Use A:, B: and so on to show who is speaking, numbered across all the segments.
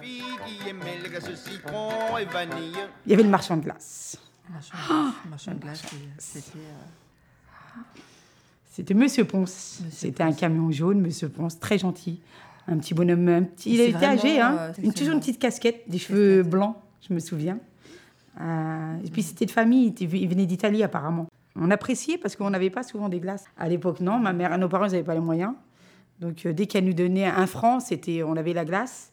A: fille qui aimait le glace citron et vanille.
B: Il y avait le marchand de glace.
C: Marchand de glace, marchand de glace, c'était. euh,
B: C'était Monsieur Ponce. C'était un camion jaune, Monsieur Ponce, très gentil. Un petit bonhomme, un petit... il était âgé, hein.
C: euh,
B: une, toujours une petite casquette, des cheveux blancs, je me souviens. Euh, et puis c'était de famille, il venait d'Italie apparemment. On appréciait parce qu'on n'avait pas souvent des glaces. À l'époque, non, ma mère, nos parents n'avaient pas les moyens. Donc euh, dès qu'elle nous donnait un franc, c'était, on avait la glace.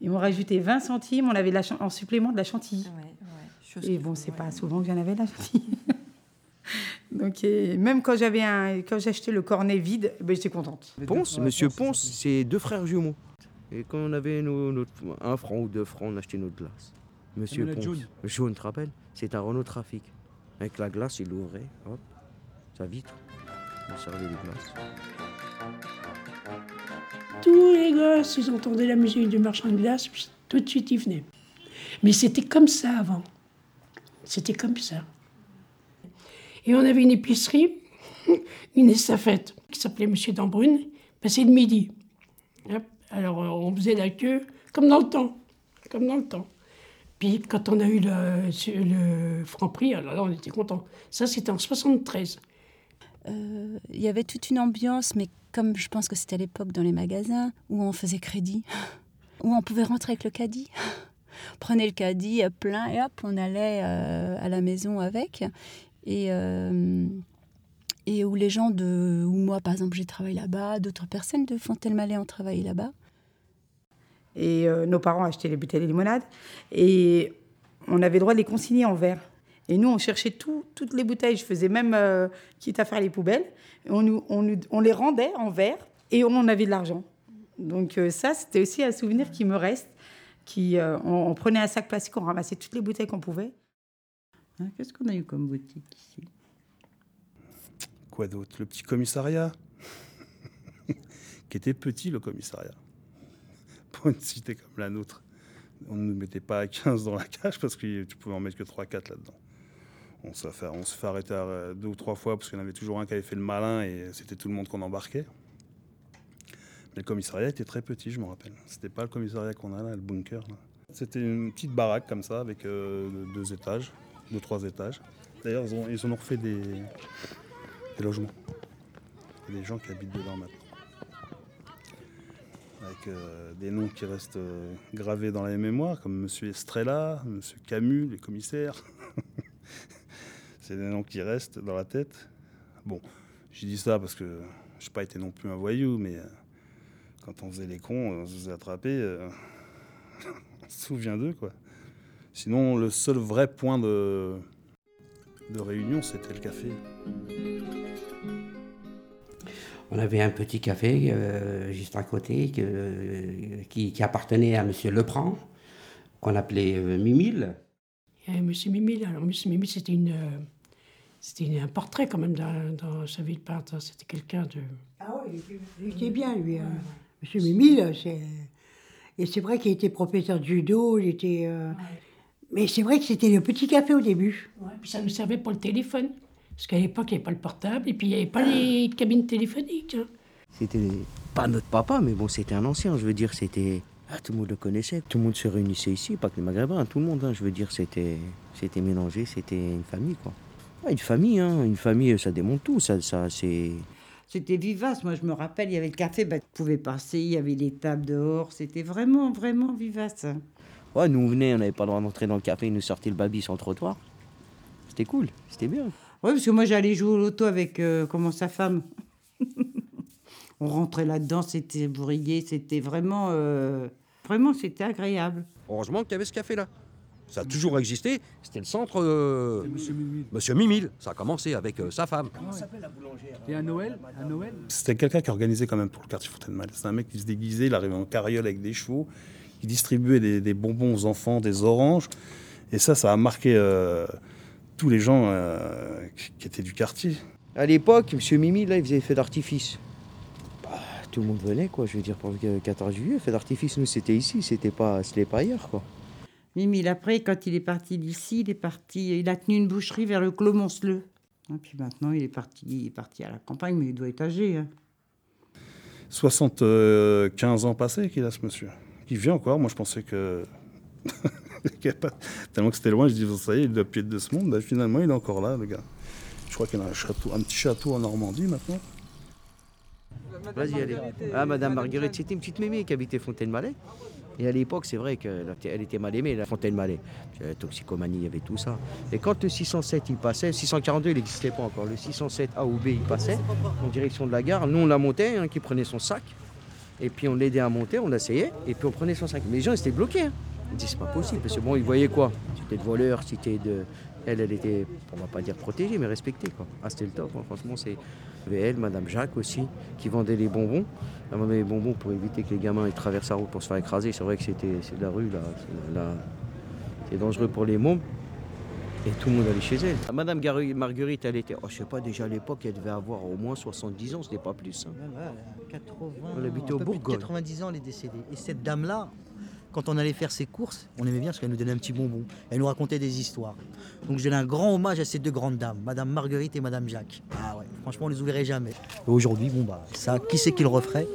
B: Et on rajoutait 20 centimes, on avait la, en supplément de la chantilly.
C: ouais, ouais, chose
B: Et bon, c'est
C: ouais.
B: pas souvent que j'en avais la chantilly. Donc, et même quand j'avais un, quand j'achetais le cornet vide, ben, j'étais contente.
D: Ponce, Monsieur Ponce, c'est deux frères jumeaux. Et quand on avait nos, notre- un franc ou deux francs, on achetait notre glace. Monsieur
E: la
D: Ponce.
E: jaune.
D: Jaune, tu te rappelles C'est un Renault Trafic. Avec la glace, il l'ouvrait, hop, sa vitre, il servait des glaces.
F: Tous les gosses, ils entendaient la musique du marchand de glace, tout de suite ils venaient. Mais c'était comme ça avant. C'était comme ça. Et on avait une épicerie, une estafette, qui s'appelait Monsieur Dambrune, passait le midi. Hop. Alors euh, on faisait la queue comme dans le temps. Comme dans le temps. Puis quand on a eu le, le franc prix, alors là on était contents. Ça c'était en 73.
G: Euh, il y avait toute une ambiance, mais comme je pense que c'était à l'époque dans les magasins, où on faisait crédit, où on pouvait rentrer avec le caddie. Prenait le caddie plein et hop, on allait euh, à la maison avec. Et, euh, et où les gens de. Où moi, par exemple, j'ai travaillé là-bas, d'autres personnes de Fontaine-Malais ont travaillé là-bas.
B: Et nos parents achetaient les bouteilles de limonade. Et on avait le droit de les consigner en verre. Et nous, on cherchait tout, toutes les bouteilles. Je faisais même, euh, quitte à faire les poubelles, et on, nous, on, nous- on les rendait en verre et on avait de l'argent. Donc euh, ça, c'était aussi un souvenir qui me reste. Qui, euh, on, on prenait un sac plastique, on ramassait toutes les bouteilles qu'on pouvait.
H: Hein, Qu'est-ce qu'on a eu comme boutique ici?
E: Quoi d'autre? Le petit commissariat? qui était petit, le commissariat. Pour une cité comme la nôtre. On ne nous mettait pas à 15 dans la cage parce que tu pouvais en mettre que 3-4 là-dedans. On se, fait, arrêter euh, deux ou trois fois parce qu'il y en avait toujours un qui avait fait le malin et c'était tout le monde qu'on embarquait. Mais le commissariat était très petit, je me rappelle. C'était pas le commissariat qu'on a là, le bunker. C'était une petite baraque comme ça avec euh, deux étages, deux, trois étages. D'ailleurs, ils, en ont refait des, logements. Il y a des gens qui habitent dedans maintenant. Avec euh, des noms qui restent gravés dans la mémoire, comme Monsieur Estrella, Monsieur Camus, les commissaires. C'est des noms qui restent dans la tête. Bon, je dis ça parce que je n'ai pas été non plus un voyou, mais euh, quand on faisait les cons, on se faisait attraper, euh, on se souvient d'eux, quoi. Sinon, le seul vrai point de, de réunion, c'était le café.
I: On avait un petit café euh, juste à côté que- qui, qui appartenait à Monsieur Leprand, qu'on appelait euh, Mimile.
F: Monsieur Mimile. Alors, Monsieur Mimile, c'était une, euh, c'était un portrait quand même dans, dans sa vie de peintre. C'était quelqu'un de.
J: Ah oui, il était- il était bien, lui. hein. Monsieur Mimile, c'est... Et c'est vrai qu'il était professeur de judo, il était... euh, Mais c'est vrai que c'était le petit café au début.
F: Ouais, puis ça nous servait pour le téléphone. Parce qu'à l'époque, il n'y avait pas le portable et puis il n'y avait pas les cabines téléphoniques. hein.
D: C'était pas notre papa, mais bon, c'était un ancien. Je veux dire, c'était. ah, tout le monde le connaissait. Tout le monde se réunissait ici, pas que les Maghrébins, tout le monde. hein. je veux dire, c'était, c'était mélangé, c'était une famille, quoi. Une famille, hein. Une famille, ça démonte tout. Ça, ça, c'est.
H: C'était vivace. Moi, je me rappelle, il y avait le café, bah, tu pouvais passer, il y avait les tables dehors. C'était vraiment, vraiment vivace.
D: Ouais, nous on venait, on n'avait pas le droit d'entrer dans le café, ils nous sortaient le baby sur le trottoir. C'était cool, c'était bien.
H: Oui, parce que moi, j'allais jouer au loto avec euh, comment sa femme. On rentrait là-dedans, c'était bourrigué, c'était vraiment... euh, Vraiment, c'était agréable.
K: Heureusement qu'il y avait ce café-là. Ça a toujours existé. C'était le centre. euh, Monsieur Mimile. Ça a commencé avec euh, sa femme.
E: Et à Noël, à Noël C'était quelqu'un qui organisait quand même pour le quartier Fontaine-Malle. C'est un mec qui se déguisait, il arrivait en carriole avec des chevaux, qui distribuait des, des bonbons aux enfants, des oranges. Et ça, ça a marqué euh, tous les gens euh, qui- qui étaient du quartier.
D: À l'époque, Monsieur Mimi, là, il faisait feu d'artifice. Bah, tout le monde venait, quoi, je veux dire, pour le 14 juillet. Feu d'artifice, nous, c'était ici, c'était pas, c'était pas ailleurs, quoi.
H: Mimi, après, quand il est parti d'ici, il est parti, il a tenu une boucherie vers le Clos Monceleux. Et puis maintenant, il est parti, il est parti à la campagne, mais il doit être âgé. hein.
E: 75 ans passés qu'il a, ce monsieur. Il vit encore. Moi, je pensais que. qu'il y a pas- Tellement que c'était loin, je dis, ça y est, il doit plus être de ce monde. Bah, finalement, il est encore là, le gars. Je crois qu'il a un, château, un petit château en Normandie maintenant.
D: Vas-y, allez. Ah, Madame Marguerite, c'était une petite mémé qui habitait Fontaine-Malais. Et à l'époque, c'est vrai qu'elle était- mal aimée, la Fontaine-Malais. La toxicomanie, il y avait tout ça. Et quand le 607 il passait, 642 il n'existait pas encore, le 607 A ou B il passait en direction de la gare, nous on la montait, hein, qui prenait son sac. Et puis on l'aidait à monter, on l'asseyait, et puis on prenait son sac. Mais les gens ils étaient bloqués. hein. Ils disaient c'est pas possible, parce que bon, ils voyaient quoi? C'était de voleurs, c'était de. Elle, elle était, on va pas dire protégée, mais respectée. Ah, c'était le top, hein. franchement. c'est Elle, Madame Jacques aussi, qui vendait les bonbons. Elle vendait les bonbons pour éviter que les gamins ils traversent la route pour se faire écraser. C'est vrai que c'était c'est de la rue, là. C'est- là, C'est dangereux pour les mômes. Et tout le monde allait chez elle. Madame Marguerite, elle était, oh, je sais pas, déjà à l'époque, elle devait avoir au moins 70 ans, c'était pas plus. hein.
L: Elle a 80,
D: Elle habitait au Bourgogne.
L: 90 ans, elle est décédée. Et cette dame-là, quand on allait faire ses courses, on aimait bien parce qu'elle nous donnait un petit bonbon. Elle nous racontait des histoires. Donc je donne un grand hommage à ces deux grandes dames, Madame Marguerite et Madame Jacques. Ah ouais, franchement, on les oublierait jamais. Aujourd'hui, bon bah, ça, qui c'est qui le referait?